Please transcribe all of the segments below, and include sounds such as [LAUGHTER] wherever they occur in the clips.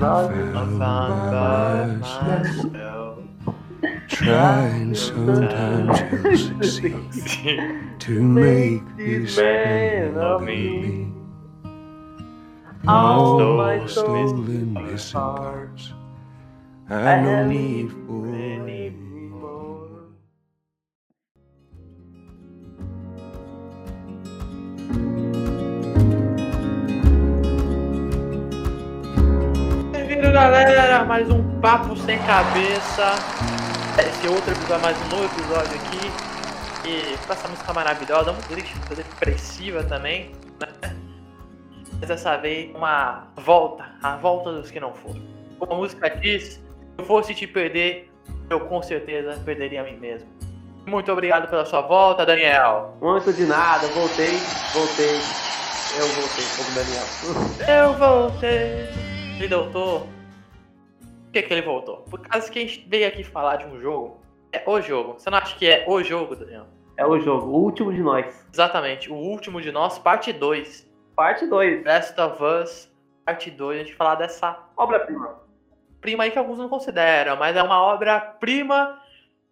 not found myself. Trying sometimes you'll succeed to make this man of me. All my stolen missing parts. I no need for anymore. Galera, mais um Papo Sem Cabeça. Esse outro episódio, mais um novo episódio aqui. E com essa música maravilhosa, muito triste, muito depressiva também, né? Mas dessa vez, uma volta, a volta dos que não foram. Como a música diz, se eu fosse te perder, eu com certeza perderia a mim mesmo. Muito obrigado pela sua volta, Daniel. Muito de nada, voltei, voltei. Eu voltei, como Daniel. Eu voltei. Ele voltou. Por que, que ele voltou? Por causa que a gente veio aqui falar de um jogo. É o jogo. Você não acha que é o jogo, Daniel? É o jogo, o último de nós. Exatamente. O último de nós, parte 2. Parte 2. Last of Us, parte 2. A gente falar dessa Obra-prima. prima aí que alguns não consideram, mas é uma obra-prima.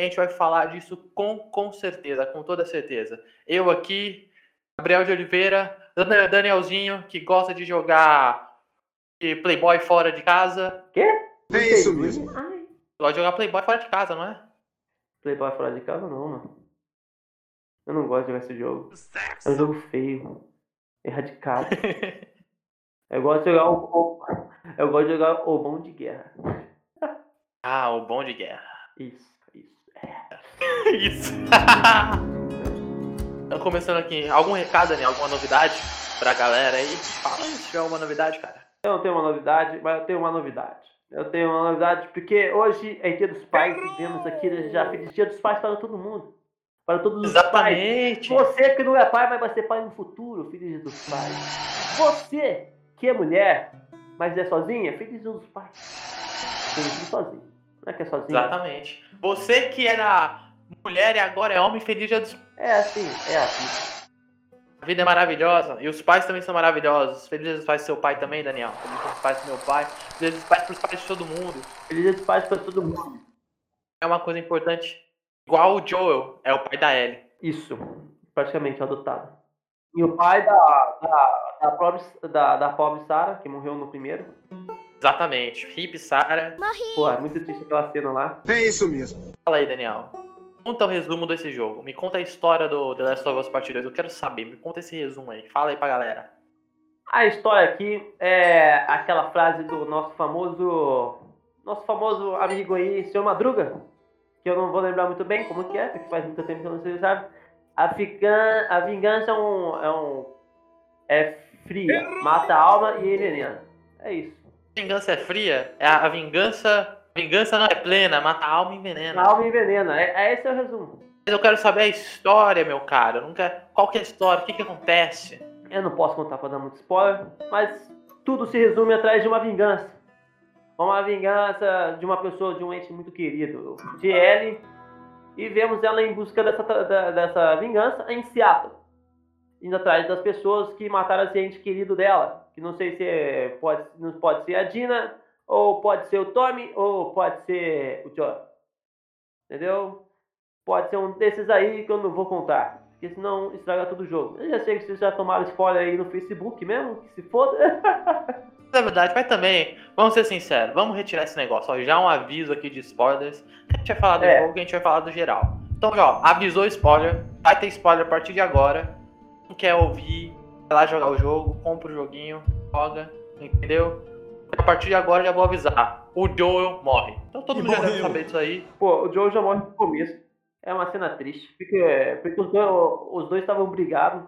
A gente vai falar disso com, com certeza, com toda certeza. Eu aqui, Gabriel de Oliveira, Dan- Danielzinho, que gosta de jogar Playboy fora de casa. Quê? É isso mesmo. Ai. Gosta de jogar Playboy fora de casa, não é? Playboy fora de casa não, mano. Eu não gosto de jogar esse jogo. É um jogo feio. Erradicado. [LAUGHS] Eu gosto de jogar o. Eu gosto de jogar o bom de guerra. ah, o bom de guerra. Isso, isso. [LAUGHS] Isso. [LAUGHS] então, começando aqui, algum recado, Daniel? Alguma novidade pra galera aí? Fala aí se tiver alguma novidade, cara. Eu não tenho uma novidade, mas eu tenho uma novidade. Eu tenho uma novidade porque hoje é dia dos pais e vemos aqui já feliz dia dos pais para todo mundo. Para todos os pais. Exatamente. Você que não é pai, mas vai ser pai no futuro, feliz dia dos pais. Você que é mulher, mas é sozinha, feliz dia dos pais. Feliz dia sozinho. Não é que é sozinho? Exatamente. Você que era mulher e agora é homem, feliz dia dos É assim, é assim. A vida é maravilhosa e os pais também são maravilhosos. Feliz dia dos pais do seu pai também, Daniel. Feliz dia dos pais do meu pai. Feliz dia dos pais pros pais de todo mundo. Feliz dia dos pais para todo mundo. É uma coisa importante. Igual o Joel é o pai da Ellie. Isso, praticamente adotado. E o pai da, da, da pobre, da, da pobre Sarah, que morreu no primeiro. Exatamente. Hip Sarah. Pô, é muito triste aquela cena lá. É isso mesmo. Fala aí, Daniel. Conta o resumo desse jogo. Me conta a história do The Last of Us Part 2. Eu quero saber. Me conta esse resumo aí. Fala aí pra galera. A história aqui é aquela frase do nosso famoso. Nosso famoso amigo aí, senhor Madruga. Que eu não vou lembrar muito bem como que é, porque faz muito tempo que eu não sei se sabe. A, fican... a vingança é um, é um. É fria. Mata a alma e envenena. É isso. Vingança é fria? É a vingança. Vingança não é plena, mata a alma e envenena. A alma envenena. É, é esse é o resumo. Mas eu quero saber a história, meu caro. Quero... Qual que é a história? O que que acontece? Eu não posso contar pra dar muito spoiler, mas tudo se resume atrás de uma vingança. Uma vingança de uma pessoa, de um ente muito querido, de Ellie. E vemos ela em busca dessa, dessa vingança em Seattle. Indo atrás das pessoas que mataram esse ente querido dela. Que não sei se é- pode, não pode ser a Dina, ou pode ser o Tommy, ou pode ser o John. Entendeu? Pode ser um desses aí que eu não vou contar. Porque senão estraga todo o jogo. Eu já sei que vocês já tomaram spoiler aí no Facebook mesmo, que se foda. [LAUGHS] É verdade, mas também, vamos ser sinceros, vamos retirar esse negócio. Ó, já um aviso aqui de spoilers. A gente vai falar do É. jogo, a gente vai falar do geral. Então, ó, avisou spoiler, vai ter spoiler a partir de agora. Quem quer ouvir, vai lá jogar o jogo, compra o joguinho, joga, entendeu? A partir de agora já vou avisar. O Joel morre. Então todo E mundo já deve morreu. saber disso aí. Pô, o Joe já morre no começo. É uma cena triste. Porque, porque os dois os dois estavam brigados.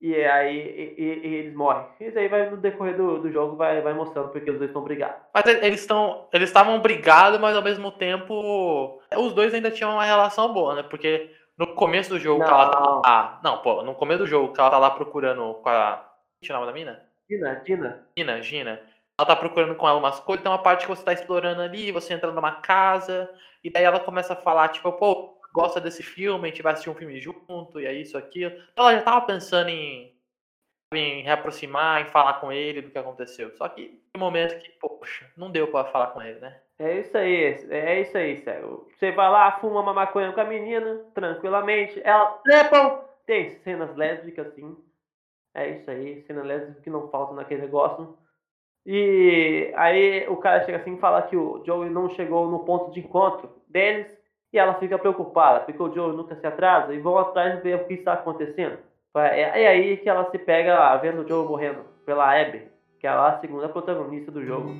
E aí e- e- e eles morrem. Isso aí vai no decorrer do, do jogo vai, vai mostrando porque os dois estão brigados. Mas eles estão. Eles estavam brigados, mas ao mesmo tempo. Os dois ainda tinham uma relação boa, né? Porque no começo do jogo que ela tá Não. lá. Não, pô, no começo do jogo que ela tá lá procurando com a. É o nome da mina? Dina, Dina. Gina, Gina. Ela tá procurando com ela umas coisas, tem uma parte que você tá explorando ali, você entra numa casa, e daí ela começa a falar, tipo, pô, gosta desse filme, a gente vai assistir um filme junto, e é isso, aquilo. Então ela já tava pensando em, em reaproximar, em falar com ele do que aconteceu. Só que tem momento que, poxa, não deu pra falar com ele, né? É isso aí, é isso aí, sério. Você vai lá, fuma uma maconha com a menina, tranquilamente. Ela trepam. Tem cenas lésbicas, sim. É isso aí, cenas lésbicas que não faltam naquele negócio. E aí o cara chega assim e fala que o Joey não chegou no ponto de encontro deles e ela fica preocupada, porque o Joey nunca se atrasa e vão atrás ver o que está acontecendo. É, é aí que ela se pega vendo o Joey morrendo pela Abby, que é a segunda protagonista do jogo.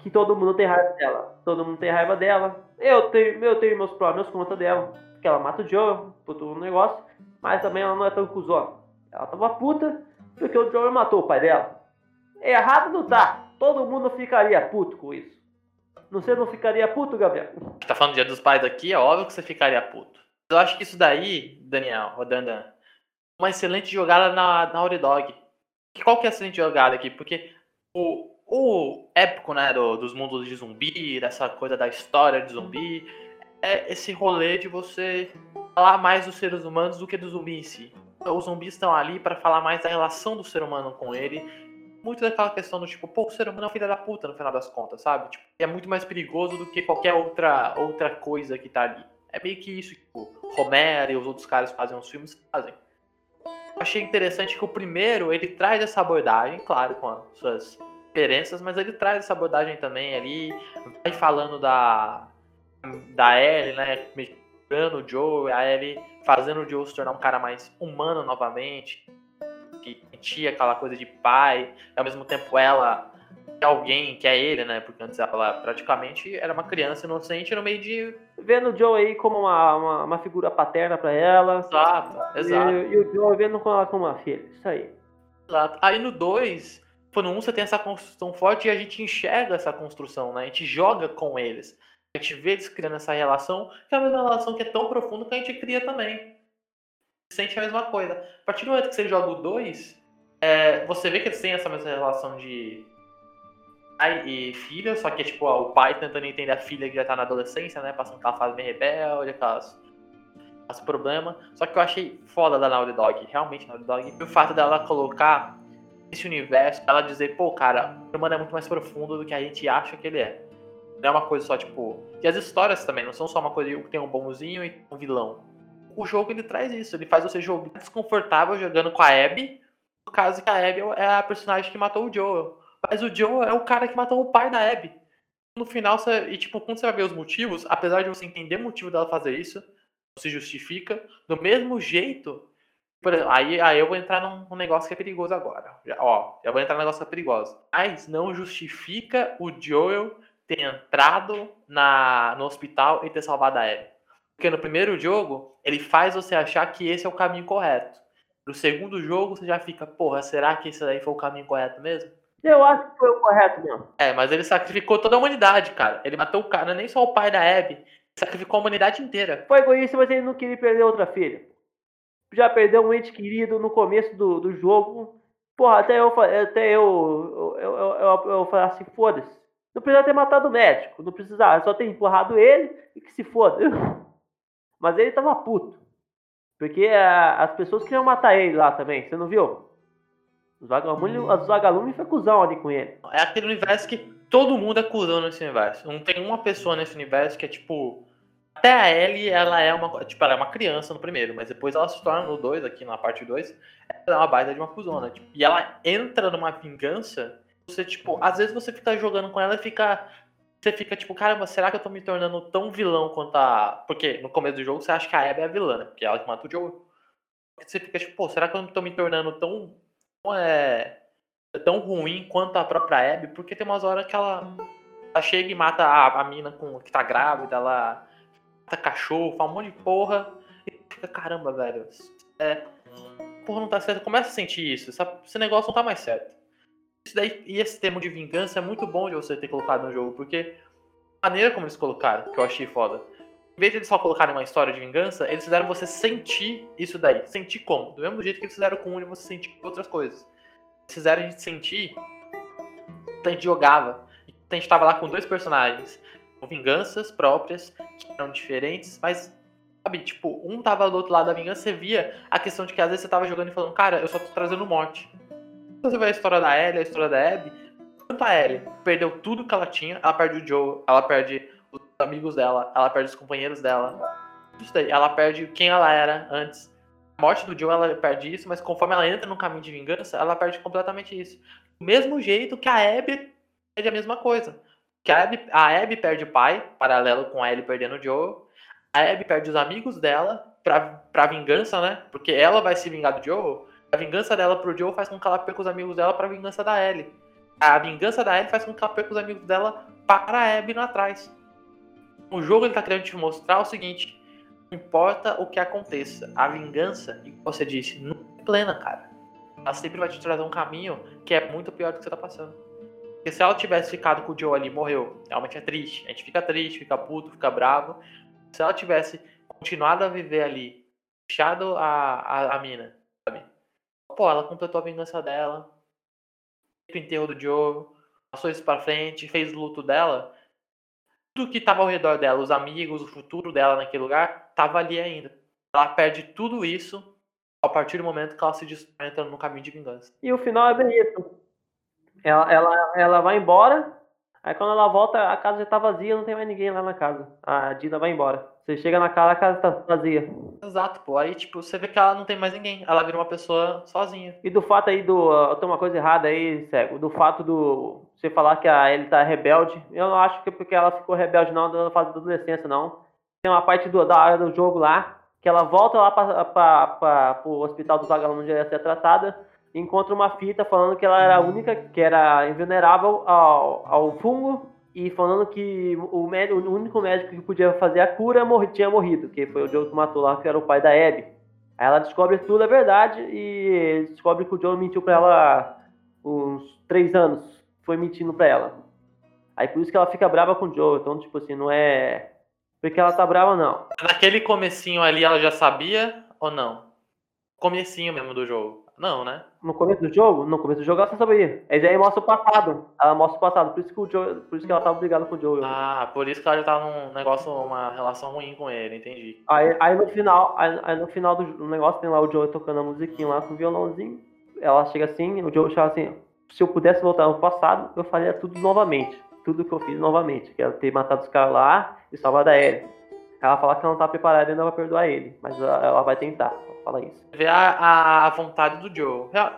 Que todo mundo tem raiva dela. Todo mundo tem raiva dela. Eu tenho, eu tenho meus problemas contra dela. Porque ela mata o por todo o negócio. Mas também ela não é tão cuzona. Ela tava puta porque o Joey matou o pai dela. Errado não tá. Todo mundo ficaria puto com isso. Você não ficaria puto, Gabriel? Tá falando do dia dos pais aqui, é óbvio que você ficaria puto. Eu acho que isso daí, Daniel, Rodandan, uma excelente jogada na, na Auridog. Qual que é a excelente jogada aqui? Porque o, o épico, né, do, dos mundos de zumbi, dessa coisa da história de zumbi, é esse rolê de você falar mais dos seres humanos do que do zumbi em si. Os zumbis estão ali para falar mais da relação do ser humano com ele muito daquela questão do tipo, pô, o ser humano é um filho da puta no final das contas, sabe? Tipo, é muito mais perigoso do que qualquer outra, outra coisa que tá ali. É meio que isso que tipo, Romero e os outros caras fazem os filmes fazem. Achei interessante que o primeiro, ele traz essa abordagem, claro, com as suas diferenças, mas ele traz essa abordagem também ali, vai falando da da Ellie, né, melhorando o Joe, a Ellie fazendo o Joe se tornar um cara mais humano novamente, que sentia aquela coisa de pai, e ao mesmo tempo ela é alguém que é ele, né? Porque antes ela praticamente era uma criança inocente no meio de. Vendo o Joe aí como uma, uma, uma figura paterna para ela. Exato, exato. E, e, o Joe vendo com ela como uma filha. Isso aí. Exato. Aí no 2, no 1 um, você tem essa construção forte e a gente enxerga essa construção, né? A gente joga com eles. A gente vê eles criando essa relação, que é a mesma relação que é tão profunda que a gente cria também sente a mesma coisa. A partir do momento que você joga o 2, é, você vê que eles têm essa mesma relação de pai e filha, só que é tipo ó, o pai tentando entender a filha que já tá na adolescência, né? Passando aquela fase bem rebelde, aquelas, aquelas problemas. Só que eu achei foda da Naughty Dog, realmente Naughty Dog. o fato dela colocar esse universo, ela dizer, pô, cara, o humano é muito mais profundo do que a gente acha que ele é. Não é uma coisa só, tipo. E as histórias também, não são só uma coisa que tem um bonzinho e um vilão o jogo ele traz isso. Ele faz você jogar desconfortável jogando com a Abby. No caso que a Abby é a personagem que matou o Joel. Mas o Joel é o cara que matou o pai da Abby. No final, você, e tipo, quando você vai ver os motivos, apesar de você entender o motivo dela fazer isso, se justifica, do mesmo jeito. Exemplo, aí, aí eu vou entrar num, negócio que é perigoso agora. Já, ó, já vou entrar num negócio que é perigoso. Mas não justifica o Joel ter entrado na, no hospital e ter salvado a Abby. Porque no primeiro jogo, ele faz você achar que esse é o caminho correto. No segundo jogo, você já fica, porra, será que esse aí foi o caminho correto mesmo? Eu acho que foi o correto mesmo. É, mas ele sacrificou toda a humanidade, cara. Ele matou o cara, nem só o pai da Abby. Sacrificou a humanidade inteira. Foi egoísta, mas ele não queria perder outra filha. Já perdeu um ente querido no começo do, do jogo. Porra, até eu até eu, eu, eu, eu, eu falei assim, foda-se. Não precisa ter matado o médico. Não precisava, só ter empurrado ele e que se foda. [LAUGHS] Mas ele tava puto. Porque a, as pessoas queriam matar ele lá também, você não viu? Os vagalumes, hum. os vagalumes foi cuzão ali com ele. É aquele universo que todo mundo é cuzão nesse universo. Não tem uma pessoa nesse universo que é tipo. Até a Ellie, ela é uma. Tipo, ela é uma criança no primeiro, mas depois ela se torna no 2, aqui na parte 2, ela é uma baita de uma cuzona. Tipo, e ela entra numa vingança. Você, tipo, às vezes você fica jogando com ela e fica você fica tipo, caramba, será que eu tô me tornando tão vilão quanto a. Porque no começo do jogo você acha que a Abby é a vilã, né? Porque é ela que mata o Joe. Você fica tipo, pô, será que eu não tô me tornando tão. tão, é, tão ruim quanto a própria Abby? Porque tem umas horas que ela, ela chega e mata a, a mina com, que tá grávida, ela mata cachorro, faz um monte de porra. E fica, caramba, velho. É, porra, não tá certo. Começa a sentir isso. Esse negócio não tá mais certo. Daí, e esse termo de vingança é muito bom de você ter colocado no jogo, porque a maneira como eles colocaram, que eu achei foda. Em vez de eles só colocarem uma história de vingança, eles fizeram você sentir isso daí. Sentir como? Do mesmo jeito que eles fizeram com o você sentir outras coisas. Eles fizeram a gente sentir a gente jogava. A gente tava lá com dois personagens, com vinganças próprias, que eram diferentes, mas, sabe, tipo, um tava do outro lado da vingança, você via a questão de que às vezes você tava jogando e falando, cara, eu só tô trazendo morte. Você vê a história da Ellie, a história da Abby, tanto a Ellie perdeu tudo que ela tinha, ela perde o Joe, ela perde os amigos dela, ela perde os companheiros dela. Isso ela perde quem ela era antes. A morte do Joe, ela perde isso, mas conforme ela entra no caminho de vingança, ela perde completamente isso. Do mesmo jeito que a Abby perde a mesma coisa. Que a Abby, a Abby perde o pai, paralelo com a Ellie perdendo o Joe. A Abby perde os amigos dela pra, pra vingança, né? Porque ela vai se vingar do Joe. A vingança dela pro Joe faz com que ela perca os amigos dela pra vingança da Ellie. A vingança da Ellie faz com que ela perca os amigos dela para a Abby lá atrás. O jogo ele tá querendo te mostrar o seguinte: não importa o que aconteça, a vingança, como você disse, não é plena, cara. Ela sempre vai te trazer um caminho que é muito pior do que você tá passando. Porque se ela tivesse ficado com o Joe ali e morreu, realmente é triste. A gente fica triste, fica puto, fica bravo. Se ela tivesse continuado a viver ali, deixado a, a, a mina? Pô, ela completou a vingança dela, o enterro do Joe, passou isso pra frente, fez o luto dela. Tudo que tava ao redor dela, os amigos, o futuro dela naquele lugar, tava ali ainda. Ela perde tudo isso a partir do momento que ela se destrói entrando no caminho de vingança. E o final é bem isso. Ela, ela, ela vai embora, aí quando ela volta, a casa já tá vazia, não tem mais ninguém lá na casa. A Dina vai embora. Você chega na casa, a casa tá vazia. Exato, pô. Aí, tipo, você vê que ela não tem mais ninguém. Ela vira uma pessoa sozinha. E do fato aí do. Uh, tem uma coisa errada aí, cego. Do fato do. Você falar que a Ellie tá rebelde. Eu não acho que é porque ela ficou rebelde, não, na fase da adolescência, não. Tem uma parte do, da área do jogo lá, que ela volta lá pra, pra, pra, pro hospital dos vagabundos onde ela ia ser tratada. Encontra uma fita falando que ela era a única que era invulnerável ao, ao fungo e falando que o, médico, o único médico que podia fazer a cura morri, tinha morrido, que foi o Joe que matou lá, que era o pai da Abby. Aí ela descobre tudo é verdade e descobre que o Joe mentiu pra ela uns três anos. Foi mentindo pra ela. Aí por isso que ela fica brava com o Joe. Então, tipo assim, não é. Porque ela tá brava, não. Naquele comecinho ali ela já sabia ou não? Comecinho mesmo do jogo. Não, né? No começo do jogo? No começo do jogo ela só sabia. Aí aí mostra o passado. Ela mostra o passado. Por isso que, o Joe, por isso que ela tava brigada com o Joe. Ah, por isso que ela já tá num negócio, uma relação ruim com ele, entendi. Aí, aí no final, aí, aí no final do negócio tem lá o Joe tocando a musiquinha lá com o violãozinho. Ela chega assim, o Joe chama assim, se eu pudesse voltar no passado, eu faria tudo novamente. Tudo que eu fiz novamente. Que era ter matado os caras lá e salvar a Ellie. Ela fala que ela não tá preparada ainda pra perdoar ele. Mas ela, ela vai tentar. Fala isso. Ver a, a, vontade do Joe. Eu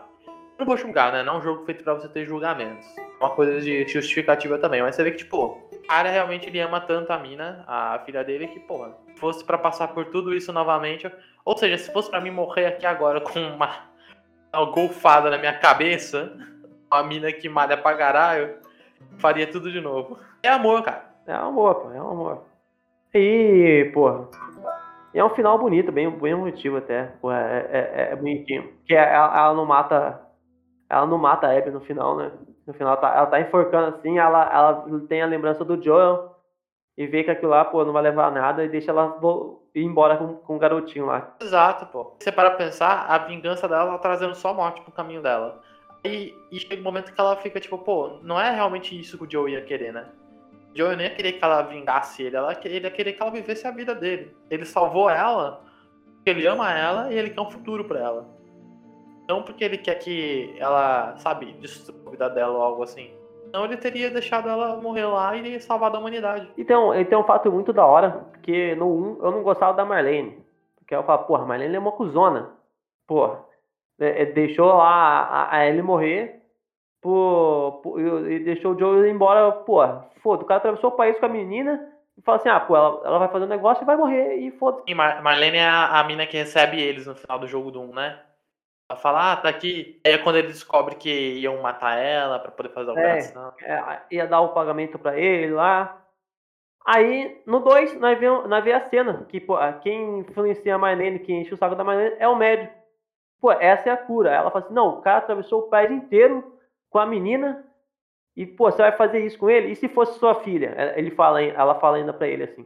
não vou julgar, né? Não é um jogo feito pra você ter julgamentos. É uma coisa de justificativa também. Mas você vê que, tipo, o cara realmente ele ama tanto a mina, a filha dele, que, porra, se fosse pra passar por tudo isso novamente. Ou seja, se fosse pra mim morrer aqui agora com uma, uma golfada na minha cabeça, [LAUGHS] uma mina que malha pra caralho, faria tudo de novo. É amor, cara. É amor, pô, é amor. E, porra. E é um final bonito, bem, bem emotivo até. Porra, é, é, é bonitinho. Que ela, ela não mata. Ela não mata a Abby no final, né? No final ela tá, ela tá enforcando assim, ela, ela tem a lembrança do Joel e vê que aquilo lá, pô, não vai levar nada e deixa ela ir embora com, com o garotinho lá. Exato, pô. Se você parar pra pensar, a vingança dela tá trazendo só morte pro caminho dela. E, e chega um momento que ela fica tipo, pô, não é realmente isso que o Joe ia querer, né? Joe nem ia querer que ela vingasse ele, ela, ele ia querer que ela vivesse a vida dele. Ele salvou ela porque ele ama ela e ele quer um futuro pra ela. Não porque ele quer que ela, sabe, destrua a vida dela ou algo assim. Não, ele teria deixado ela morrer lá e salvado a humanidade. Então, tem um fato muito da hora, porque no 1 eu não gostava da Marlene. Porque eu falava, porra, a Marlene é uma cuzona. Porra, é, é, deixou lá a, a Ellie morrer por, por, e deixou o Joe ir embora, porra, foda, o cara atravessou o país com a menina e fala assim, ah, pô, ela, ela vai fazer um negócio e vai morrer e foda E Mar Marlene é a, a mina que recebe eles no final do jogo do 1, né? Ela fala, ah, tá aqui. Aí é quando ele descobre que iam matar ela pra poder fazer a operação. É, ia dar o pagamento pra ele lá. Aí, no 2, nós vemos nós vemos a cena que, pô, quem influencia a Marlene, quem enche o saco da Marlene é o médico. Pô, essa é a cura. Ela fala assim, não, o cara atravessou o país inteiro com a menina e, pô, você vai fazer isso com ele? E se fosse sua filha? Ele fala, ela fala ainda pra ele assim.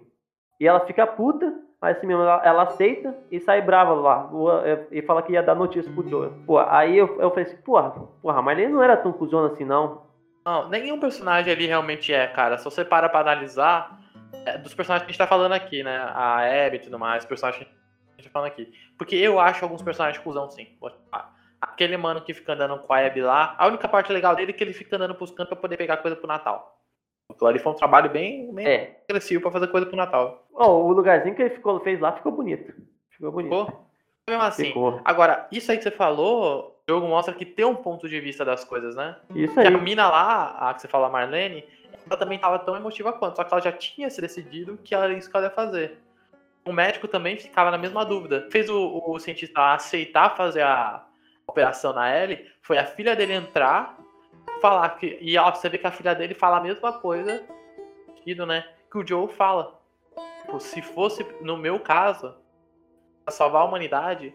E ela fica puta, mas assim mesmo, ela, ela aceita e sai brava lá. E fala que ia dar notícia pro Joe. Pô, aí eu, eu falei assim, porra, porra, mas ele não era tão cuzona assim, não. Não, nenhum personagem ali realmente é, cara. Se você para pra analisar, é, dos personagens que a gente tá falando aqui, né? A Abby e tudo mais, personagens que a gente tá falando aqui. Porque eu acho alguns personagens cuzão, sim. Aquele mano que fica andando com a Abby lá, a única parte legal dele é que ele fica andando pros cantos pra poder pegar coisa pro Natal. Aquilo ali foi um trabalho bem, bem É. agressivo pra fazer coisa pro Natal. Ó, o lugarzinho que ele ficou, fez lá ficou bonito. Ficou bonito. Ficou? Mesmo assim. Ficou. Agora, isso aí que você falou, o jogo mostra que tem um ponto de vista das coisas, né? Isso Que aí. a mina lá, a que você fala, a Marlene, ela também tava tão emotiva quanto, só que ela já tinha se decidido que era isso que ela ia fazer. O médico também ficava na mesma dúvida. Fez o, o cientista aceitar fazer a operação na Ellie, foi a filha dele entrar, falar que. E ó, você vê que a filha dele fala a mesma coisa, sentido, né? Que o Joe fala. Tipo, se fosse no meu caso, pra salvar a humanidade,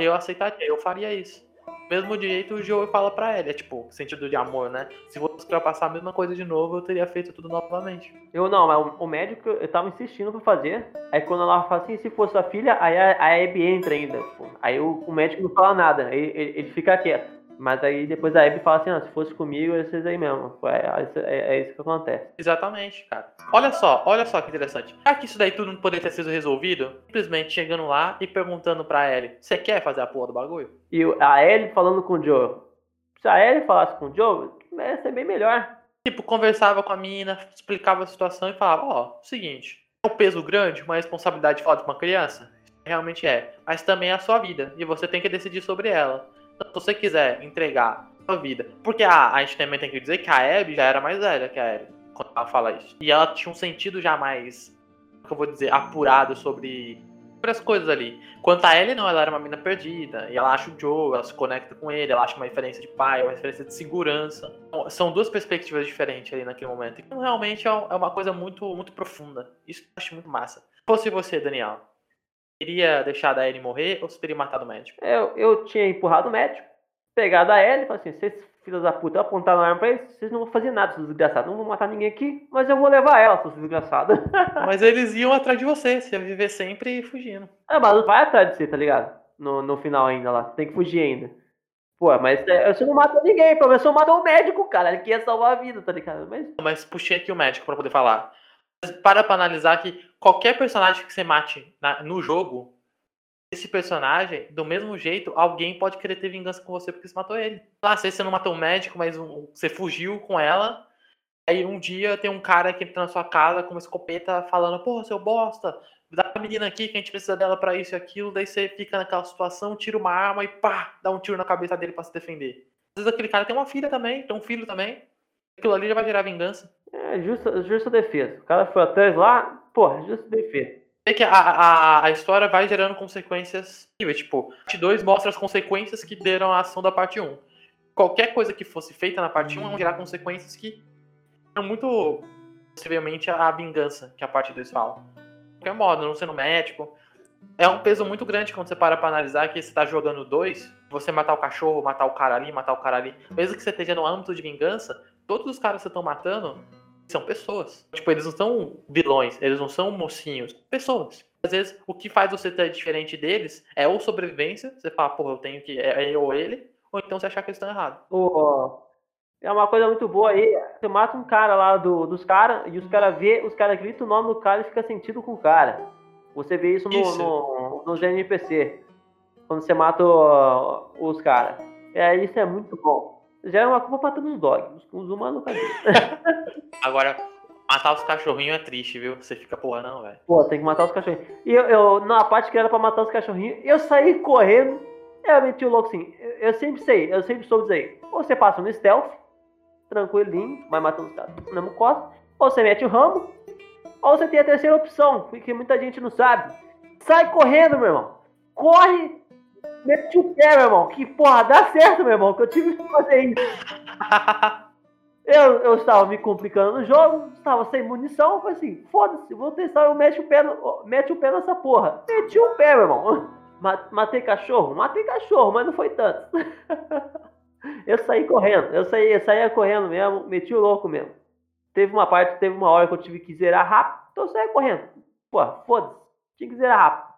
eu aceitaria, eu faria isso. Mesmo jeito o Joe fala pra ele, é tipo, sentido de amor, né? Se fosse pra passar a mesma coisa de novo, eu teria feito tudo novamente. Eu não, mas o, médico eu tava insistindo pra fazer. Aí quando ela fala assim, se fosse a filha, aí a, a Abby entra ainda. Aí o, o médico não fala nada, aí ele, ele fica quieto. Mas aí depois a Abby fala assim, ah, se fosse comigo, ia ser aí mesmo. É, é, é isso que acontece. Exatamente, cara. Olha só, olha só que interessante. Será que isso daí tudo não poderia ter sido resolvido? Simplesmente chegando lá e perguntando pra Ellie, você quer fazer a porra do bagulho? E a Ellie falando com o Joe. Se a Ellie falasse com o Joe, ia ser bem melhor. Tipo, conversava com a mina, explicava a situação e falava, ó, seguinte, é um peso grande, uma responsabilidade foda pra uma criança? Realmente é. Mas também é a sua vida. E você tem que decidir sobre ela. Então, se você quiser entregar sua vida. Porque a, a gente também tem que dizer que a Abby já era mais velha que a Ellie. Quando ela fala isso. E ela tinha um sentido já mais. Como eu vou dizer? Apurado sobre. Sobre as coisas ali. Quanto a Ellie, não, ela era uma mina perdida. E ela acha o Joe, ela se conecta com ele, ela acha uma referência de pai, uma referência de segurança. Então, São duas perspectivas diferentes ali naquele momento. Então, realmente é é uma coisa muito, muito profunda. Isso eu acho muito massa. Se fosse você, Daniel, teria deixado a Ellie morrer ou você teria matado o médico? Eu, eu tinha empurrado o médico, pegado a Ellie e falado assim, vocês filhos da puta, apontaram a arma pra eles, vocês não vão fazer nada, seus desgraçados. Não vão matar ninguém aqui, mas eu vou levar ela, seus desgraçados. [LAUGHS] Mas eles iam atrás de você, você ia viver sempre fugindo. Ah, mas vai atrás de você, tá ligado? No, no final ainda lá. Tem que fugir ainda. Pô, mas é, você não matou ninguém, pelo menos você matou o médico, cara. Ele queria salvar a vida, tá ligado? Mas Mas puxei aqui o médico pra poder falar. Para pra analisar que qualquer personagem que você mate na- no jogo, esse personagem, do mesmo jeito, alguém pode querer ter vingança com você porque você matou ele. Ah, sei se você não matou o médico, mas você fugiu com ela. Aí um dia tem um cara que entra na sua casa com uma escopeta falando, porra, seu bosta, dá a menina aqui que a gente precisa dela pra isso e aquilo. Daí você fica naquela situação, tira uma arma e pá, dá um tiro na cabeça dele pra se defender. Às vezes aquele cara tem uma filha também, tem um filho também. Aquilo ali já vai gerar vingança. É justa, justa defesa. O cara foi atrás lá, porra, justa defesa. Vê que a, a, a história vai gerando consequências. Tipo, parte 2 mostra as consequências que deram a ação da parte 1. Um. Qualquer coisa que fosse feita na parte 1 um, gerar consequências que são muito possivelmente a vingança que a parte 2 fala. De qualquer modo, não sendo médico. É um peso muito grande quando você para pra analisar que você tá jogando dois, você matar o cachorro, matar o cara ali, matar o cara ali. Mesmo que você esteja no âmbito de vingança, todos os caras que você estão matando são pessoas. Tipo, eles não são vilões, eles não são mocinhos, pessoas. Às vezes, o que faz você ter diferente deles é ou sobrevivência, você fala, porra, eu tenho que. É eu ou ele, ou então você achar que eles estão errados. Ô, é uma coisa muito boa aí. Você mata um cara lá do, dos caras e os caras vê, os caras gritam o nome do cara e fica sentido com o cara. Você vê isso, no, Isso. no, nos NPC. Quando você mata o- os caras. É, isso é muito bom. Já é uma culpa todos os dogs. Os humanos cadê? [LAUGHS] Agora, matar os cachorrinhos é triste, viu? Você fica, porra, não, velho. Pô, tem que matar os cachorrinhos. E eu, eu, na parte que era pra matar os cachorrinhos, eu saí correndo. Eu meti o louco assim. Eu, eu sempre sei, eu sempre soube dizer. Ou você passa no stealth, tranquilinho, vai matando os caras no mesmo costa. Ou você mete o ramo. Ou você tem a terceira opção, que muita gente não sabe. Sai correndo, meu irmão. Corre, mete o pé, meu irmão. Que porra, dá certo, meu irmão, que eu tive que fazer isso. [LAUGHS] Eu, eu estava me complicando no jogo, estava sem munição, falei assim, foda-se, vou testar, eu mete o pé, no, mete o pé nessa porra. Meti o pé, meu irmão. Ma- Matei cachorro? Matei cachorro, mas não foi tanto. [LAUGHS] Eu saí correndo, eu saí, eu saía correndo mesmo, meti o louco mesmo. Teve uma parte, teve uma hora que eu tive que zerar rápido, então eu saía correndo. Pô, foda-se, tinha que zerar rápido.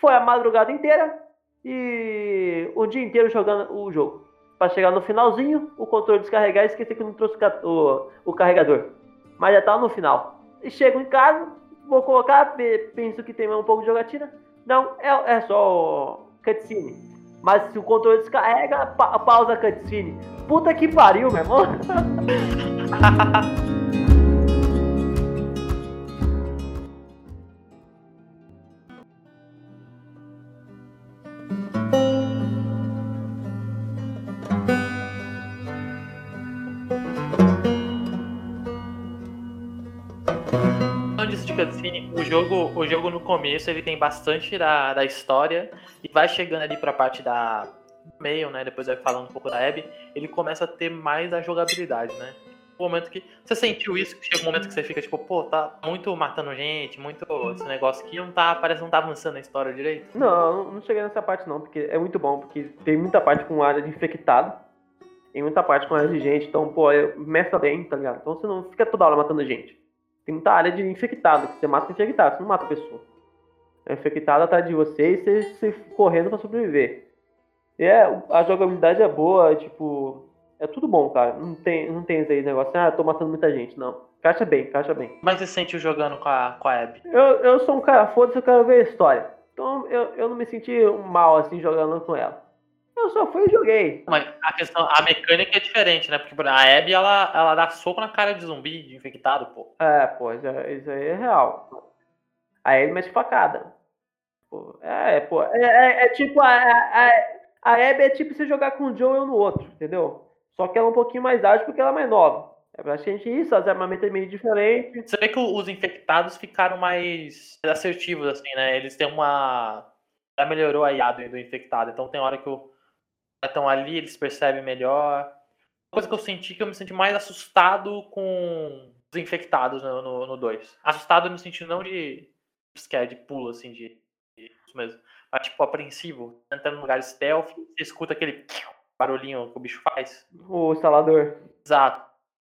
Foi a madrugada inteira e o dia inteiro jogando o jogo. pra chegar no finalzinho, o controle descarregar e esquecer que não trouxe o o, carregador. Mas já tava no final. E chego em casa, vou colocar, pe- penso que tem mais um pouco de jogatina. Não, é, é só cutscene. Mas se o controle descarrega, pa- pausa cutscene. Puta que pariu, meu irmão. [LAUGHS] cutscene, o jogo, o jogo no começo ele tem bastante da, da história e vai chegando ali pra parte da meio, né? Depois vai falando um pouco da Abby, ele começa a ter mais a jogabilidade, né? O momento que. Você sentiu isso? Que chega um momento que você fica tipo, pô, tá muito matando gente, muito esse negócio aqui não tá. Parece que não tá avançando a história direito. Não, não- cheguei nessa parte não, porque é muito bom, porque tem muita parte com área de infectado, tem muita parte com área de gente, então, pô, mescla bem, tá ligado? Então você não fica toda hora matando gente. Tem muita área de infectado, que você mata infectado, você não mata a pessoa. É infectado atrás de você e você, você correndo pra sobreviver. E é, a jogabilidade é boa, tipo, é tudo bom, cara. Não tem, não tem esse negócio, ah, tô matando muita gente, não. Caixa bem, caixa bem. Mas você sentiu jogando com a, com a Abby? Eu, eu sou um cara, foda-se, eu quero ver a história. Então eu, eu não me senti mal assim jogando com ela. Eu só fui e joguei. Mas a questão, a mecânica é diferente, né? Porque por exemplo, a Abby ela, ela dá soco na cara de zumbi, de infectado, pô. É, pô, isso, é- aí é real. Aí ele mete facada. Pô, é, pô, é, é- é tipo a, a, a Abby é tipo você jogar com o Joe e eu no outro, entendeu? Só que ela é um pouquinho mais ágil porque ela é mais nova. É praticamente isso, as armamentos é meio diferente. Você vê que os infectados ficaram mais assertivos, assim, né? Eles têm uma. Já melhorou a IA do, do infectado. Então tem hora que o estão ali, eles percebem melhor. Uma coisa que eu senti que eu me senti mais assustado com os infectados no 2. Assustado no sentido não de scare, de pulo, assim, de, de isso mesmo. Mas tipo, apreensivo. Entrando num lugar stealth, você escuta aquele barulhinho que o bicho faz. O instalador. Exato.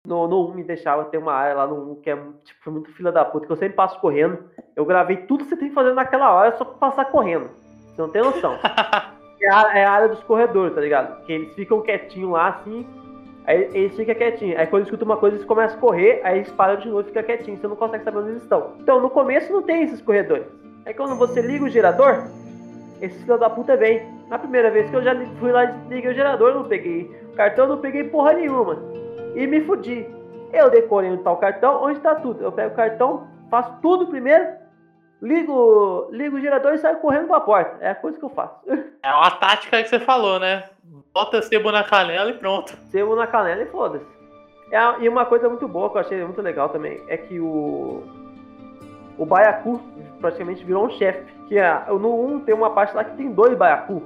No, no 1 me deixava ter uma área lá no 1 que é tipo, muito fila da puta, que eu sempre passo correndo. Eu gravei tudo que você tem que fazer naquela hora só pra passar correndo. Você não tem noção. [LAUGHS] É a, é a área dos corredores, tá ligado? Que eles ficam quietinhos lá assim. Aí eles ficam quietinhos. Aí quando escutam uma coisa, eles começam a correr, aí eles param de novo e ficam quietinhos. Você não consegue saber onde eles estão. Então no começo não tem esses corredores. Aí quando você liga o gerador, esse filho da puta vem. Na primeira vez que eu já fui lá e liguei o gerador, não peguei cartão, não peguei porra nenhuma. E me fudi. Eu decorei onde tá o cartão, onde tá tudo. Eu pego o cartão, faço tudo primeiro, ligo, ligo o gerador e saio correndo pra porta. É a coisa que eu faço. [LAUGHS] É uma tática que você falou, né? Bota sebo na canela e pronto. Sebo na canela e foda-se. É e uma coisa muito boa que eu achei muito legal também é que o. O Baiacu praticamente virou um chefe. Que é, no 1 tem uma parte lá que tem dois Baiacu.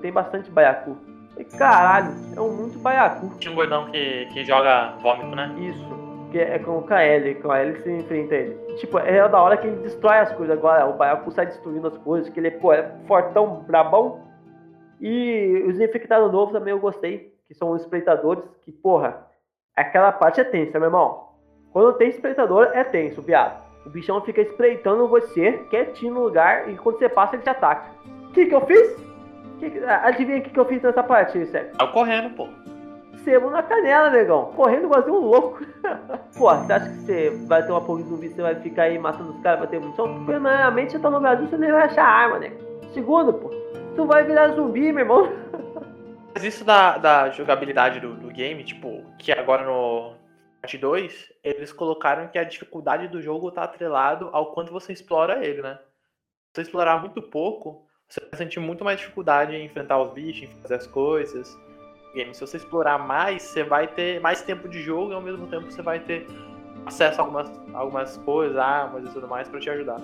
Tem bastante Baiacu. E caralho, é um muito Baiacu. Tinha um gordão que, que joga vômito, né? Isso. Que é com o KL, com a L que você enfrenta ele. Tipo, é da hora que ele destrói as coisas. Agora, o Baiacu sai destruindo as coisas, que ele pô, é fortão, brabão. E os infectados novos também eu gostei, que são os espreitadores, que, porra, aquela parte é tensa, meu irmão. Quando tem espreitador, é tenso, viado. O bichão fica espreitando você, quietinho no lugar, e quando você passa, ele te ataca. O que que eu fiz? Que que- adivinha o que, que eu fiz nessa parte, sério? Saiu correndo, pô. Sebo na canela, negão. Correndo igual um louco. [LAUGHS] Pô, você acha que você vai ter uma porra de zumbi, você vai ficar aí matando os caras, vai ter munição? Primeiramente, você tá no Brasil, você nem vai achar arma, né? Segundo, pô, tu vai virar zumbi, meu irmão. [LAUGHS] Mas isso da, da jogabilidade do, do game, tipo, que agora no parte 2, eles colocaram que a dificuldade do jogo tá atrelado ao quanto você explora ele, né? Se você explorar muito pouco, você vai sentir muito mais dificuldade em enfrentar os bichos, em fazer as coisas. Game, se você explorar mais, você vai ter mais tempo de jogo e ao mesmo tempo você vai ter acesso a algumas, algumas coisas, armas e tudo mais pra te ajudar.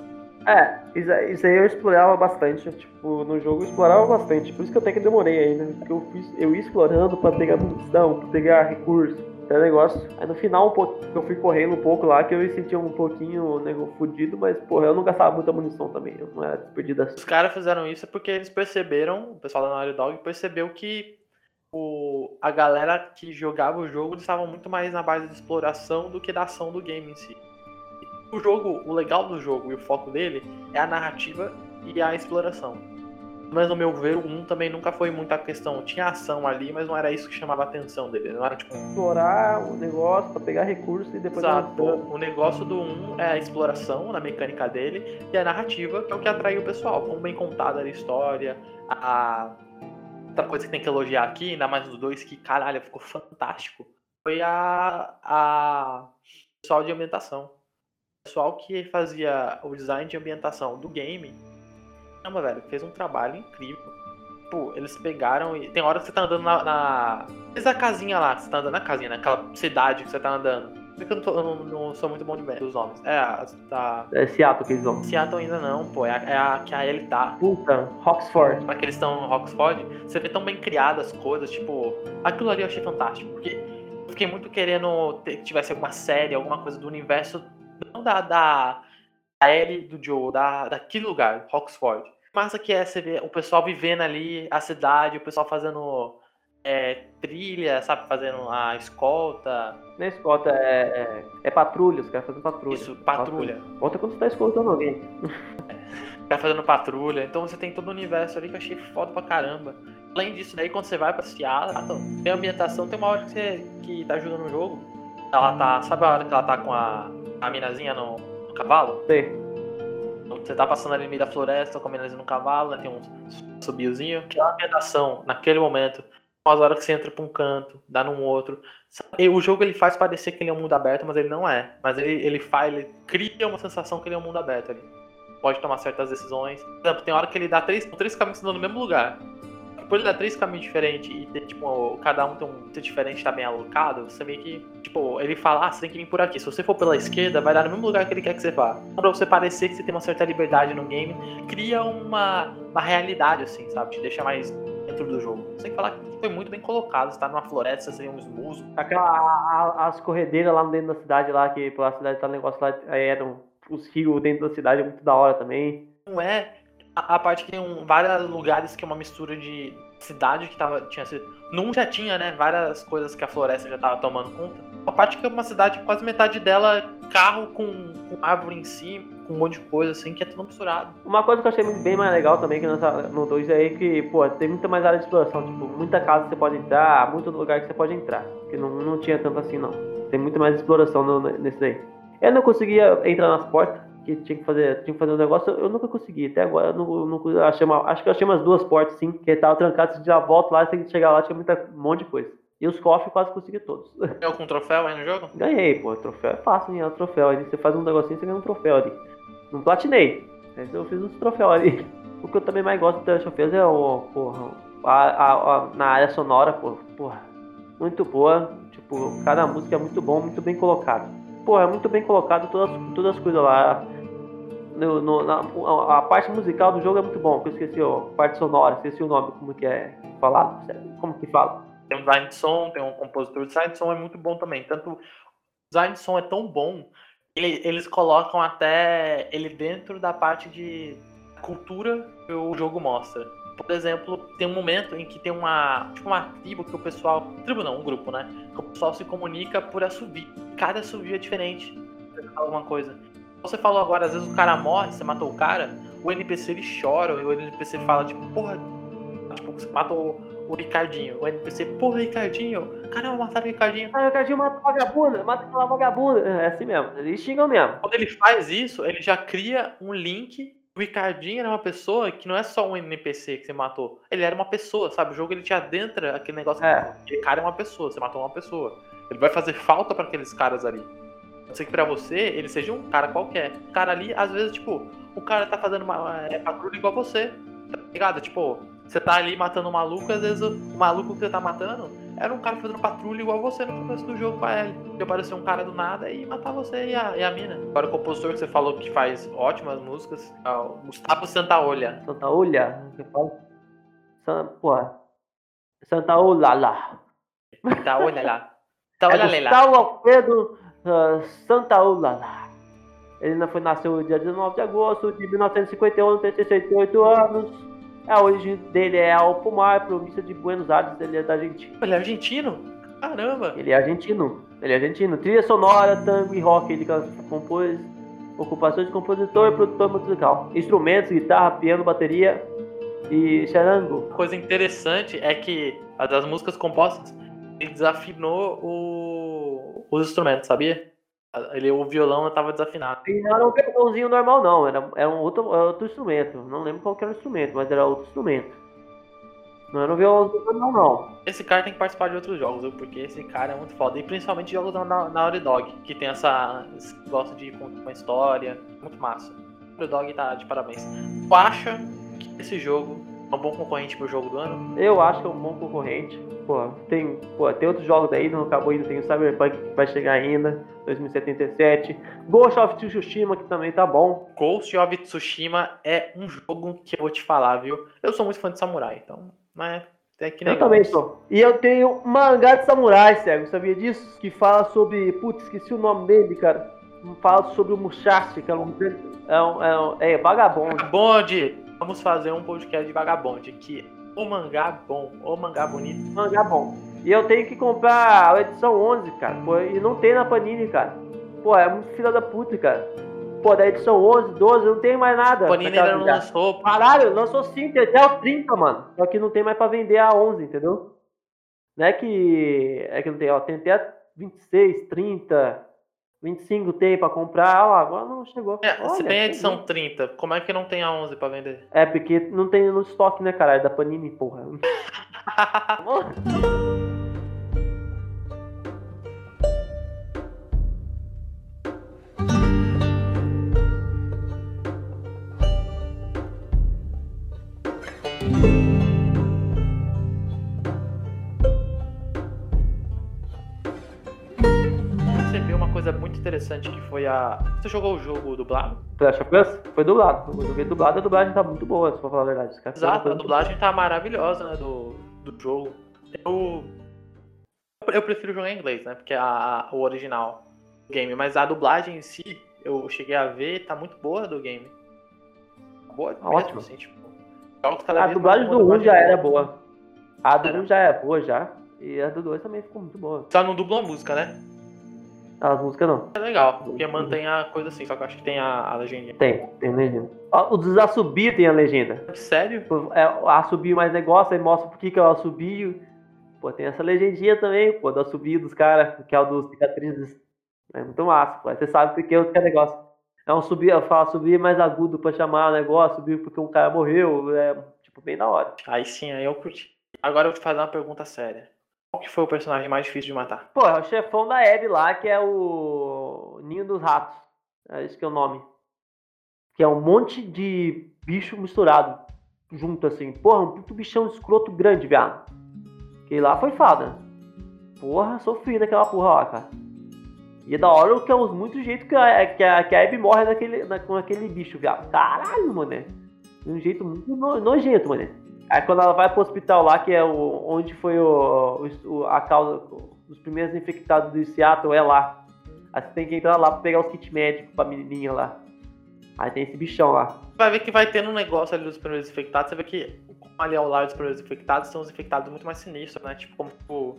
É, isso, aí- eu explorava bastante. Tipo, no jogo eu explorava bastante. Por isso que eu até que demorei ainda. Porque eu, fiz, eu ia explorando pra pegar munição, pra pegar recurso, até negócio. Aí no final, um pouco, eu fui correndo um pouco lá, que eu me sentia um pouquinho nego, fudido, mas, porra, eu não gastava muita munição também. Eu não era desperdida. Os caras fizeram isso porque eles perceberam, o pessoal da Naughty Dog percebeu que o, a galera que jogava o jogo eles estavam muito mais na base de exploração do que da ação do game em si. O jogo, o legal do jogo e o foco dele é a narrativa e a exploração. Mas no meu ver, o 1 também nunca foi muita questão. Tinha ação ali, mas não era isso que chamava a atenção dele. Não era tipo. Explorar o negócio pra pegar recursos e depois. Exato. O negócio do 1 é a exploração na mecânica dele e a narrativa, que é o que atraiu o pessoal. Como bem contada a história, a. Outra coisa que tem que elogiar aqui, ainda mais dos dois, que caralho, ficou fantástico, foi a. a pessoal de ambientação. O pessoal que fazia o design de ambientação do game caramba, velho, fez um trabalho incrível. Pô, eles pegaram e. Tem hora que você tá andando na. na... A casinha lá, você tá andando na casinha, naquela cidade que você tá andando. Porque [LAUGHS] eu não, tô, eu não, não sou muito bom de ver os nomes. É, a. Tá... É Seattle que eles vão. Seattle ainda não, pô. É a, é a que a Ellie tá. Puta, Roxford. Pra que eles estão no Roxford, você vê tão bem criadas as coisas, tipo. Aquilo ali eu achei fantástico. Porque eu fiquei muito querendo ter, que tivesse alguma série, alguma coisa do universo. Não da. da da Ellie do Joe, da, daquele lugar, Roxford massa que é você ver o pessoal vivendo ali, a cidade, o pessoal fazendo é, trilha, sabe? Fazendo a escolta. Não é escolta, é, é, é patrulha, os caras fazendo patrulha. Isso, patrulha. Volta quando você tá escoltando alguém. [LAUGHS] Tá fazendo patrulha. Então você tem todo o universo ali que eu achei foda pra caramba. Além disso, daí quando você vai pra Seattle, tem ambientação, tem uma hora que você que tá jogando um jogo. Ela tá. Sabe a hora que ela tá com a, a minazinha no, no cavalo? Sei. Você tá passando ali no meio da floresta, com a minazinha no cavalo, né? Tem um subiozinho. Aquela ambientação, naquele momento, umas horas que você entra pra um canto, dá num outro. E o jogo ele faz parecer que ele é um mundo aberto, mas ele não é. Mas ele, ele faz, ele cria uma sensação que ele é um mundo aberto ali. Pode tomar certas decisões. Por exemplo, tem hora que ele dá três, três caminhos no mesmo lugar por ele dar três caminhos diferentes e ter, tipo, cada um tem um ser diferente, tá bem alocado, você vê que, tipo, ele fala, ah, você tem que vir por aqui. Se você for pela esquerda, vai dar no mesmo lugar que ele quer que você vá. Pra você parecer que você tem uma certa liberdade no game, cria uma, uma realidade, assim, sabe? Te deixa mais dentro do jogo. Que falar que foi muito bem colocado. Tá numa floresta, você tem uns musgos. Aquela, a, as corredeiras lá dentro da cidade lá, que pela cidade tá um negócio lá, eram os rios dentro da cidade, é muito da hora também. Não é a, a parte que tem um, vários lugares que é uma mistura de cidade que tava, tinha sido. Num já tinha, né? Várias coisas que a floresta já tava tomando conta. A parte que é uma cidade, quase metade dela carro com, com árvore em cima, com um monte de coisa assim, que é tudo misturado. Uma coisa que eu achei bem mais legal também que no 2 é que, pô, tem muita mais área de exploração. Tipo, muita casa que você pode entrar, muito lugar que você pode entrar. Que não, não tinha tanto assim, não. Tem muito mais exploração no, nesse aí. Eu não conseguia entrar nas portas que tinha que fazer, tinha que fazer um negócio, eu nunca consegui. Até agora, eu não, não achei uma, acho que eu achei umas duas portas, sim, que tava trancado, você já volta lá, você tem que chegar lá, tinha muita, um monte de coisa. E os cofres quase consegui todos. Ganhou com troféu aí no jogo? Ganhei, pô. Troféu é fácil ganhar um troféu. Aí você faz um negocinho, você ganha um troféu ali. Não platinei. Mas eu fiz uns troféus ali. [LAUGHS] O que eu também mais gosto das troféus é o, porra, a, a, a, na área sonora, pô, porra, muito boa. Tipo, cada música é muito bom, muito bem colocado. Porra, é muito bem colocado todas, todas as coisas lá no, no, na, a parte musical do jogo é muito bom, eu esqueci a parte sonora, esqueci o nome, como que é falado, como que fala. Tem um design de som, tem um compositor, o design de som é muito bom também, tanto o design de som é tão bom, ele, eles colocam até ele dentro da parte de cultura que o jogo mostra. Por exemplo, tem um momento em que tem uma, tipo uma tribo que o pessoal, tribo não, um grupo, né? Que o pessoal se comunica por assovio. Cada assovio é diferente. Alguma coisa. Você falou agora, às vezes o cara morre, você matou o cara, o NPC ele chora, e o NPC fala, tipo, porra, tipo, você matou o Ricardinho. O NPC, porra, Ricardinho, caramba, mataram o Ricardinho. Ah, o Ricardinho mata vagabunda, mata aquela vagabunda. É assim mesmo, eles xingam mesmo. Quando ele faz isso, ele já cria um link. O Ricardinho era uma pessoa que não é só um NPC que você matou. Ele era uma pessoa, sabe? O jogo ele te adentra aquele negócio. É. Aquele cara é uma pessoa, você matou uma pessoa. Ele vai fazer falta para aqueles caras ali. Pode ser que pra você ele seja um cara qualquer. O cara ali, às vezes, tipo, o cara tá fazendo uma é, patrulha igual você. Tá ligado? Tipo, você tá ali matando um maluco, às vezes o maluco que você tá matando era um cara fazendo patrulha igual você no começo do jogo com a Ellie. Que apareceu um cara do nada e matar você e a, e a mina. Agora o compositor que você falou que faz ótimas músicas é o Gustavo Santaolha. Santaolha? Você fala? San, porra. Santaolha lá. Santaolha lá. Santaolha é Gustavo Alfredo uh, Santa Ulala. Ele foi, nasceu dia 19 de agosto de 1951, tem 68 anos. A origem dele é Alpomar, província de Buenos Aires, ele é da Argentina. Ele é argentino? Caramba! Ele é argentino. Ele é argentino. Trilha sonora, tango e rock. Ele compôs ocupações de compositor e produtor musical. Instrumentos, guitarra, piano, bateria. e Charango. Coisa interessante é que a das músicas compostas, ele desafinou o... os instrumentos, sabia? Ele, o violão estava desafinado. E não era um violãozinho normal, não. Era, era um outro, outro instrumento. Não lembro qual era o instrumento, mas era outro instrumento. Não era um violãozinho normal, não. Esse cara tem que participar de outros jogos, porque esse cara é muito foda. E principalmente jogos na, na Naughty Dog, que tem essa. Gosta de contar uma história. Muito massa. O Naughty Dog tá de parabéns. Tu acha que esse jogo é um bom concorrente pro jogo do ano? Eu acho que é um bom concorrente. Pô, tem, pô, tem outros jogos aí, não acabou ainda. Tem o Cyberpunk que vai chegar ainda, 2077. Ghost of Tsushima, que também tá bom. Ghost of Tsushima é um jogo que eu vou te falar, viu? Eu sou muito fã de samurai, então. Mas é que Eu negócio. também sou. E eu tenho um mangá de samurai, cego, sabia disso? Que fala sobre. Putz, esqueci o nome dele, cara. Fala sobre o Musashi, que é um. É, um, é, um, é vagabundo. Vagabonde! Vamos fazer um podcast de vagabonde. Que o mangá bom, o mangá bonito. Mangá bom. E eu tenho que comprar a edição 11, cara. Pô, e não tem na Panini, cara. Pô, é muito filha da puta, cara. Pô, da edição 11, 12, não tem mais nada. Panini ainda não lançou. Caralho, lançou sim, tem até o 30, mano. Só que não tem mais pra vender a 11, entendeu? Não é que. É que não tem, ó. Tem até 26, 30, 25 tem pra comprar. Ó, agora não chegou. É, se Olha, tem a edição 30, como é que não tem a 11 pra vender? É, porque não tem no estoque, né, caralho? Da Panini, porra. [LAUGHS] interessante que foi a. Você jogou o jogo dublado? Flash of Us foi dublado. Eu joguei dublado, a dublagem tá muito boa, se for falar a verdade. Exato, a dublagem tá maravilhosa, né, do, do jogo. Eu, eu prefiro jogar em inglês, né, porque é a, o original do game, mas a dublagem em si, eu cheguei a ver, tá muito boa do game. Boa mesmo, Ótimo. assim, tipo, A dublagem do uma 1 já dublagem era boa. A do Era. 1 já é boa já. E a do 2 também ficou muito boa. Só não dubla a música, né? As músicas não. É legal, porque mantém a coisa assim, só que eu acho que tem a, a legenda. Tem, tem legenda. O dos assobio tem a legenda. Sério? É, o assobio mais negócio, aí mostra por que que é o assobio. Pô, tem essa legendinha também, pô, do assobio dos caras, que é o dos cicatrizes. É muito massa, pô. Aí Você sabe por que que é negócio. É um subir, eu falo subir mais agudo pra chamar o negócio, subir porque um cara morreu. É, tipo, bem da hora. Aí sim, aí eu curti. Agora eu vou te fazer uma pergunta séria. Que foi o personagem mais difícil de matar? Pô, é o chefão da Abby lá, que é o Ninho dos Ratos. É esse que é o nome. Que é um monte de bicho misturado. Junto assim. Porra, um puto bichão escroto grande, viado. Que lá foi fada. Porra, sofri naquela porra lá, cara. E é da hora que é uns muitos jeitos que a, que a, que a Abby morre naquele, na, com aquele bicho, viado. Caralho, mano. De um jeito muito no- nojento, mano. Aí quando ela vai pro hospital lá, que é o, onde foi o, o- a causa, os primeiros infectados do Seattle, é lá. Aí você tem que entrar lá pra pegar os kits médicos pra menininha lá. Aí tem esse bichão lá. vai ver que vai tendo um negócio ali dos primeiros infectados. Você vê que ali ao lado dos primeiros infectados são os infectados muito mais sinistros, né? Tipo, como tipo,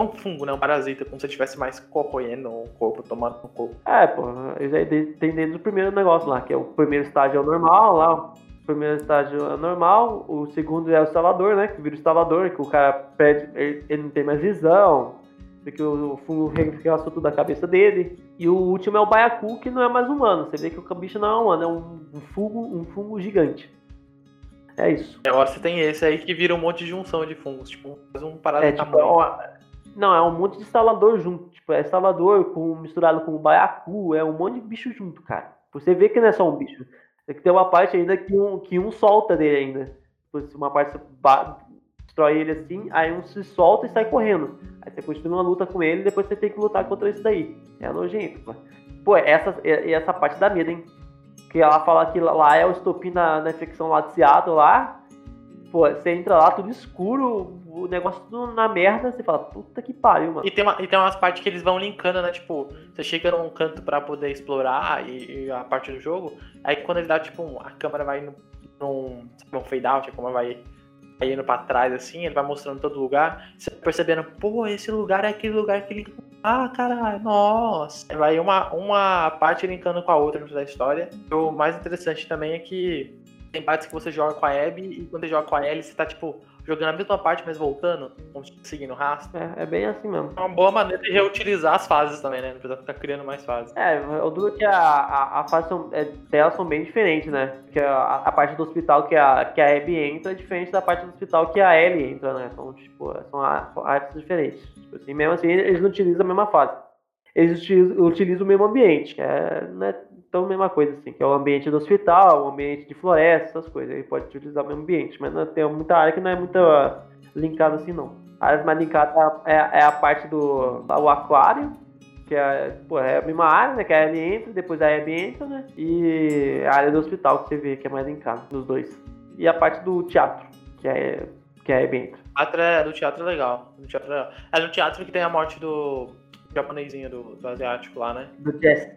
um fungo, né? Um parasita, como se tivesse mais corroendo o corpo, tomando no corpo. É, pô, de- tem desde o primeiro negócio lá, que é o primeiro estágio é o normal lá. O primeiro estágio é o normal, o segundo é o instalador, né? Que vira o instalador, que o cara perde, ele, ele não tem mais visão, porque o, o fungo regaçou tudo da cabeça dele. E o último é o baiacu, que não é mais humano. Você vê que o bicho não é humano, é um, fungo, um fungo gigante. É isso. Agora você tem esse aí que vira um monte de junção de fungos, tipo, faz um É parasita tipo, ó, não, é um monte de instalador junto. Tipo, é instalador com, misturado com baiacu, é um monte de bicho junto, cara. Você vê que não é só um bicho. É que tem uma parte ainda que um, que um solta dele ainda. Tipo, Uma parte destrói ele assim, aí um se solta e sai correndo. Aí você continua a luta com ele e depois você tem que lutar contra isso daí. É nojento, pô. Pô, essa, essa parte dá medo, hein? Que ela fala que lá é o estopim da, da infecção lá de Seattle lá. Pô, você entra lá, tudo escuro, o negócio tudo na merda, você fala, puta que pariu, mano. E tem, uma, e tem umas partes que eles vão linkando, né? Tipo, você chega num canto pra poder explorar e, e a parte do jogo. Aí quando ele dá, tipo, um- a câmera vai num, num, um fade out, como vai, vai indo pra trás assim, ele vai mostrando todo lugar. Você percebendo, pô, esse lugar é aquele lugar que ele. Ah, caralho, nossa. Vai uma, uma parte linkando com a outra da história. O mais interessante também é que Tem partes que você joga com a Abby e quando você joga com a Ellie, você tá, tipo, jogando a mesma parte, mas voltando, seguindo o rastro. É, é bem assim mesmo. É uma boa maneira de reutilizar as fases também, né? Não precisa ficar criando mais fases. É, o duro é que a, a, a fase são, é, delas são bem diferentes, né? Porque a, a parte do hospital que a, que a Abby entra é diferente da parte do hospital que a Ellie entra, né? São, tipo, são, a- são artes diferentes. Tipo assim, mesmo assim, eles não utilizam a mesma fase. Eles utilizam, utilizam o mesmo ambiente, que é, não é tão a mesma coisa assim, que é o ambiente do hospital, o ambiente de floresta, essas coisas. Ele pode utilizar o mesmo ambiente, mas não, tem muita área que não é muito linkada assim, não. A área mais linkada é, é a parte do o aquário, que é, pô, é a mesma área, né? Que a Ellie entra, depois a Abby entra, né? E a área do hospital que você vê que é mais linkada dos dois. E a parte do teatro, que é que a Abby entra. Teatro é, do teatro é legal. Do teatro é, legal. é no teatro que tem a morte do japonesinho, do, do asiático lá, né? Do Jess.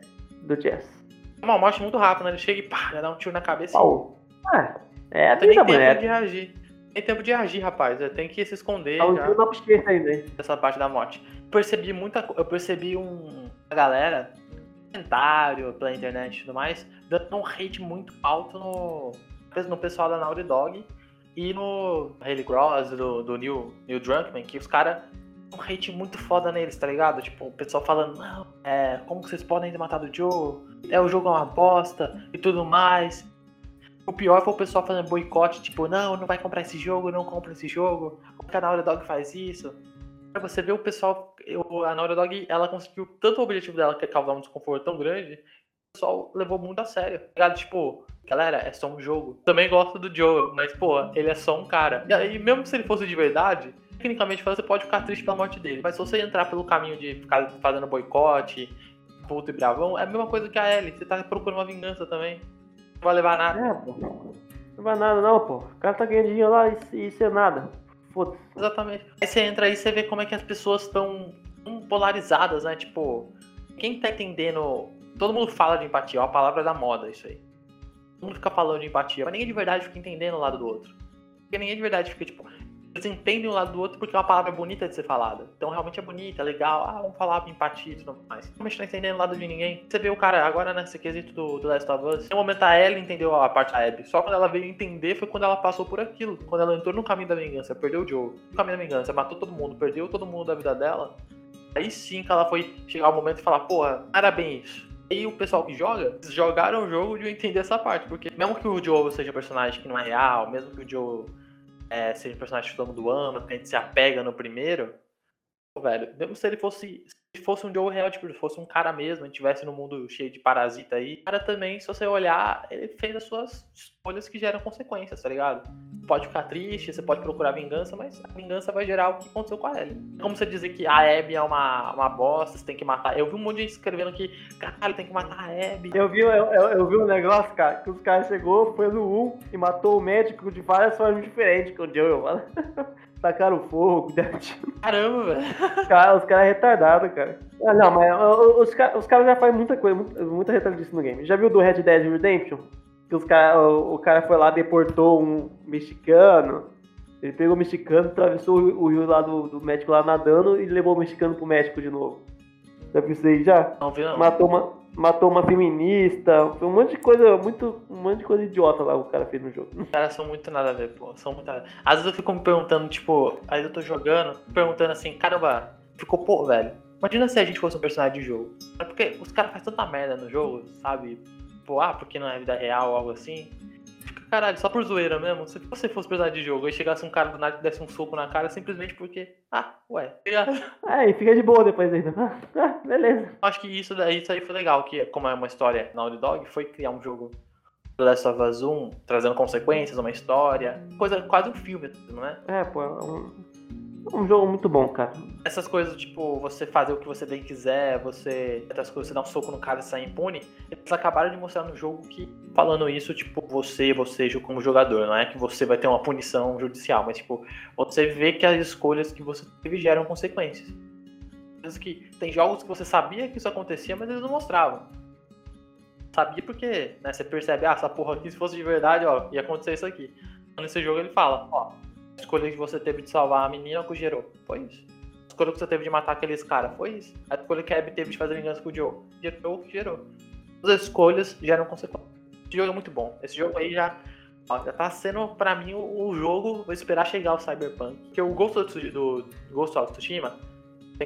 Do Jess. É uma morte muito rápida, né? Ele chega e pá, já dá um tiro na cabeça. e Pau. É, é a Não tem tempo de reagir. Tem tempo de agir, rapaz. É, Tem que se esconder Tá um tiro na bochecha ainda, hein? dessa parte da morte. Percebi muita Eu percebi um. A galera, comentário pela internet e tudo mais, dando um hate muito alto no. No pessoal da Naughty Dog e no Haley Gross, do, do Neil, Neil Drunkman, que os caras um hate muito foda neles, tá ligado? Tipo, o pessoal falando, não, é, como vocês podem ter matado o Joe? É, o jogo é uma bosta e tudo mais. O pior foi o pessoal fazendo boicote, tipo, não, não vai comprar esse jogo, não compra esse jogo. A Naughty Dog faz isso? Você vê o pessoal, o- a Naughty Dog, ela conseguiu tanto o objetivo dela, que é causar um desconforto tão grande, o pessoal levou muito a sério. tá ligado? Tipo, galera, é só um jogo. Também gosto do Joe, mas, pô, ele é só um cara. E mesmo se ele fosse de verdade, tecnicamente falando, você pode ficar triste pela morte dele. Mas se você entrar pelo caminho de ficar fazendo boicote, puto e bravão, é a mesma coisa que a Ellie. Você tá procurando uma vingança também. Não vai levar nada. É, pô. Não vai nada, não, pô. O cara tá ganhando dinheiro lá e, isso é nada. Foda-se. Exatamente. Aí você entra aí e você vê como é que as pessoas estão polarizadas, né? Tipo, quem tá entendendo. Todo mundo fala de empatia, é uma palavra da moda isso aí. Todo mundo fica falando de empatia, mas ninguém de verdade fica entendendo o lado do outro. Porque ninguém de verdade fica, tipo, eles entendem o lado do outro porque é uma palavra bonita de ser falada. Então realmente é bonita, é legal. Ah, vamos falar empatia e tudo mais. Realmente não tá entendendo o lado de ninguém. Você vê o cara agora nesse quesito do, do Last of Us. Um momento a Ellie entendeu a parte da Abby. Só quando ela veio entender foi quando ela passou por aquilo. Quando ela entrou no caminho da vingança, perdeu o Joe. No caminho da vingança, matou todo mundo, perdeu todo mundo da vida dela. Aí sim que ela foi chegar ao momento e falar, porra, bem isso. E o pessoal que joga, jogaram o jogo de entender essa parte. Porque mesmo que o Joe seja um personagem que não é real, mesmo que o Joe é, seja um personagem mundo ama, que a gente se apega no primeiro, velho, mesmo se ele fosse. Se fosse um Joe real, tipo, se fosse um cara mesmo, a gente tivesse no mundo cheio de parasita aí, o cara também, se você olhar, ele fez as suas escolhas que geram consequências, tá ligado? Pode ficar triste, você pode procurar vingança, mas a vingança vai gerar o que aconteceu com a Ellie. Como você dizer que a Abby é uma, uma bosta, você tem que matar. Eu vi um monte de gente escrevendo que, caralho, tem que matar a Abby. Eu vi, eu, eu, eu vi um negócio, cara, que os caras chegou, foi no 1 e matou o médico de várias formas diferentes com o Joel, mano. [LAUGHS] Tacaram fogo, [LAUGHS] deram tiro. Caramba, velho. Os caras os caras é retardado, cara. Ah, não, mas os, os caras já fazem muita coisa, muita, muita retardice no game. Já viu do Red Dead Redemption? Que os cara, o, o cara foi lá, deportou um mexicano. Ele pegou o mexicano, atravessou o, o rio lá do, do médico lá nadando e levou o mexicano pro México de novo. Já viu isso aí já? Não vi não. Matou uma, matou uma feminista. Um monte de coisa, muito, um monte de coisa idiota lá o cara fez no jogo. Os caras são muito nada a ver, pô. São muito nada. Às vezes eu fico me perguntando, tipo, aí eu tô jogando, perguntando assim, caramba, ficou, pô, velho. Imagina se a gente fosse um personagem de jogo. É porque os caras fazem tanta merda no jogo, sabe? Pô, ah, porque não é vida real algo assim. Caralho, só por zoeira mesmo. Se você fosse personagem de jogo e chegasse um cara do nada e desse um soco na cara, simplesmente porque, ah, ué? [LAUGHS] É, e fica de boa depois ainda. Ah, beleza. Acho que isso, daí, isso aí foi legal, que como é uma história na Naughty Dog, foi criar um jogo do Last of Us 1, trazendo consequências, uma história, coisa quase um filme mesmo, né? É, pô, é um, é um jogo muito bom, cara. Essas coisas, tipo, você fazer o que você bem quiser, você. Outras coisas, você dar um soco no cara e sair impune, eles acabaram de mostrar no jogo que, falando isso, tipo, você, você como jogador, não é que você vai ter uma punição judicial, mas, tipo, você vê que as escolhas que você teve geram consequências. Coisas que tem jogos que você sabia que isso acontecia, mas eles não mostravam. Sabia porque, né, você percebe, ah, essa porra aqui, se fosse de verdade, ó, ia acontecer isso aqui. Nesse jogo ele fala, ó, escolha que você teve de salvar a menina que gerou, foi isso. A escolha que você teve de matar aqueles caras, foi isso. A escolha que a Abby teve de fazer vingança com o Joe, gerou o que gerou. As escolhas geram consequências. Esse jogo é muito bom. Esse jogo aí já Ó, já tá sendo pra mim o, o jogo. Vou esperar chegar o Cyberpunk. Porque o Ghost of, do Ghost of Tsushima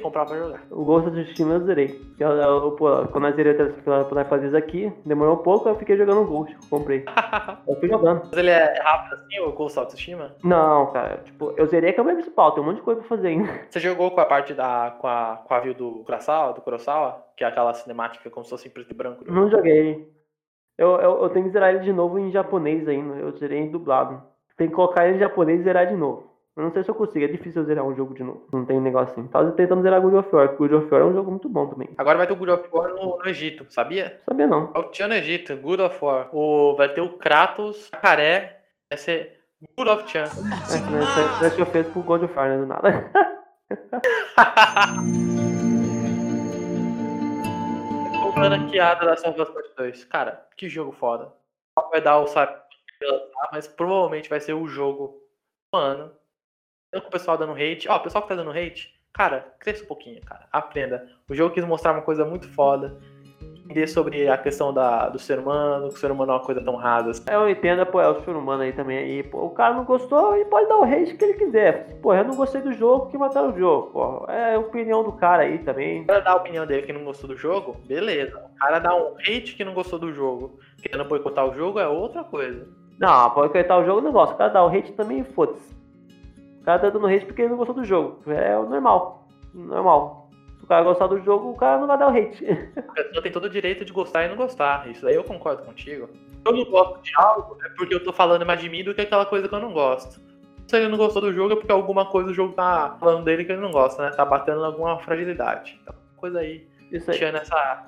comprar pra jogar. O Ghost of Tsushima eu zerei. Eu, eu, pô, quando eu zerei pra pra fazer isso aqui, demorou um pouco, eu fiquei jogando o Ghost. Comprei. [LAUGHS] Eu fui jogando. Mas ele é rápido assim, o Ghost of Tsushima? Não, cara, tipo, eu zerei a câmera principal, tem um monte de coisa pra fazer ainda. [LAUGHS] Você jogou com a parte da. com a, com a view do Kurosawa, do Kurosawa? Que é aquela cinemática como se fosse em preto e branco. do- Não joguei. Eu, eu, eu tenho que zerar ele de novo em japonês ainda. Eu zerei em dublado. Tem que colocar ele em japonês e zerar de novo. Eu não sei se eu consigo, é difícil eu zerar um jogo de novo. Não tem um negócio assim. Tava tentando zerar God of War, porque God of War é um jogo muito bom também. Agora vai ter o God of War no, no Egito, sabia? Sabia não. O Tinha no Egito, God of War. O, vai ter o Kratos, Jacaré, vai ser God of Chan. É, Parece que eu fiz pro God of War, né? Do nada. Tô franqueada da Last of Us Part 2. Cara, que jogo foda. Vai dar o lançar, mas provavelmente vai ser o jogo do ano. Com o pessoal dando hate. Ó, o pessoal que tá dando hate, cara, cresça um pouquinho, cara. Aprenda. O jogo quis mostrar uma coisa muito foda. Entender sobre a questão da, do ser humano, que o ser humano é uma coisa tão rasa. assim. Eu entendo, pô, é o ser humano aí também. Aí, pô, o cara não gostou e pode dar o hate que ele quiser. Pô, eu não gostei do jogo, que mataram o jogo. Pô, é a opinião do cara aí também. O cara dá a opinião dele que não gostou do jogo, beleza. O cara dá um hate que não gostou do jogo, querendo boicotar o jogo, é outra coisa. Não, pode coitar o jogo, não gosta. O cara dá o hate também, foda-se. O cara tá dando hate porque ele não gostou do jogo. É o normal. Normal. Se o cara gostar do jogo, o cara não vai dar o hate. [LAUGHS] A pessoa tem todo o direito de gostar e não gostar. Isso daí eu concordo contigo. Eu não gosto de algo é porque eu tô falando mais de mim do que aquela coisa que eu não gosto. Se ele não gostou do jogo é porque alguma coisa do jogo tá falando dele que ele não gosta, né? Tá batendo em alguma fragilidade. Então, coisa aí, Isso aí. tirando essa.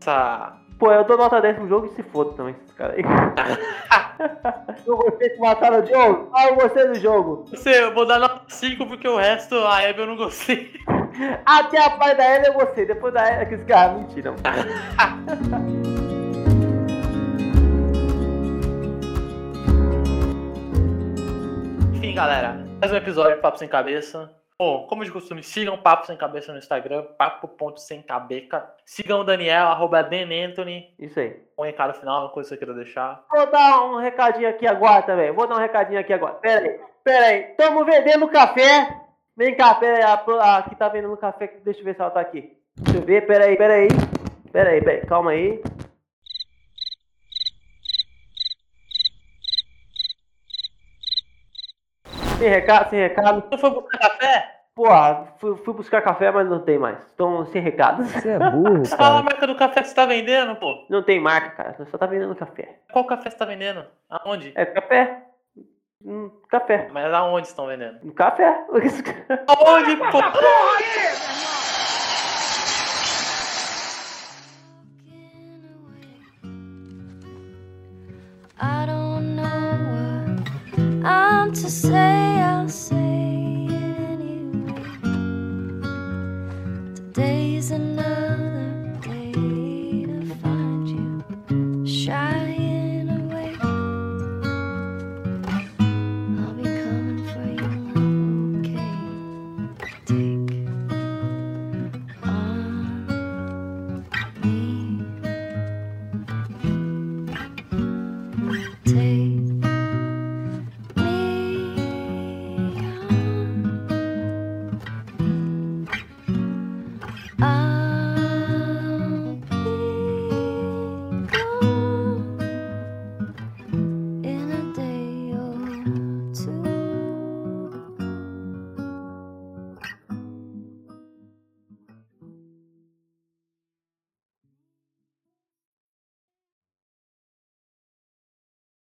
essa. Pô, eu dou nota 10 pro jogo e se foda também, esses caras aí. [LAUGHS] eu gostei que mataram o jogo. Ah, eu gostei do jogo. Você, eu vou dar nota 5 porque o resto, a Abby eu não gostei. [LAUGHS] Até a parte da Ellie eu gostei. Depois da Ellie, aqueles caras, mentira. [LAUGHS] Enfim, galera, mais um episódio de Papo Sem Cabeça. Bom, como de costume, sigam Papo Sem Cabeça no Instagram, papo.semcabeca. Sigam o Daniel, arroba Anthony. Isso aí. Um recado final, uma coisa que você queira deixar. Vou dar um recadinho aqui agora também. Vou dar um recadinho aqui agora. Pera aí, pera aí. Estamos vendendo café. Vem cá, pera aí. A, a que tá vendendo café, deixa eu ver se ela tá aqui. Deixa eu ver, pera aí, pera aí. Pera aí, pera aí. Calma aí. Sem recado, sem recado. Não foi buscar café? Porra, fui, fui buscar café, mas não tem mais. Então, sem recados. Você é burro, Fala a cara. marca do café que você tá vendendo, pô. Não tem marca, cara. Só tá vendendo café. Qual café você tá vendendo? Aonde? É café. Hum, café. Mas aonde estão vendendo? Um café. Aonde, pô? I don't know what I'm to say